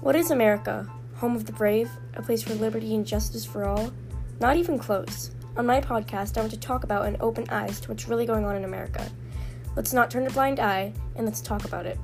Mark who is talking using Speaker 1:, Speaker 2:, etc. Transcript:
Speaker 1: What is America? Home of the brave? A place for liberty and justice for all? Not even close. On my podcast, I want to talk about and open eyes to what's really going on in America. Let's not turn a blind eye, and let's talk about it.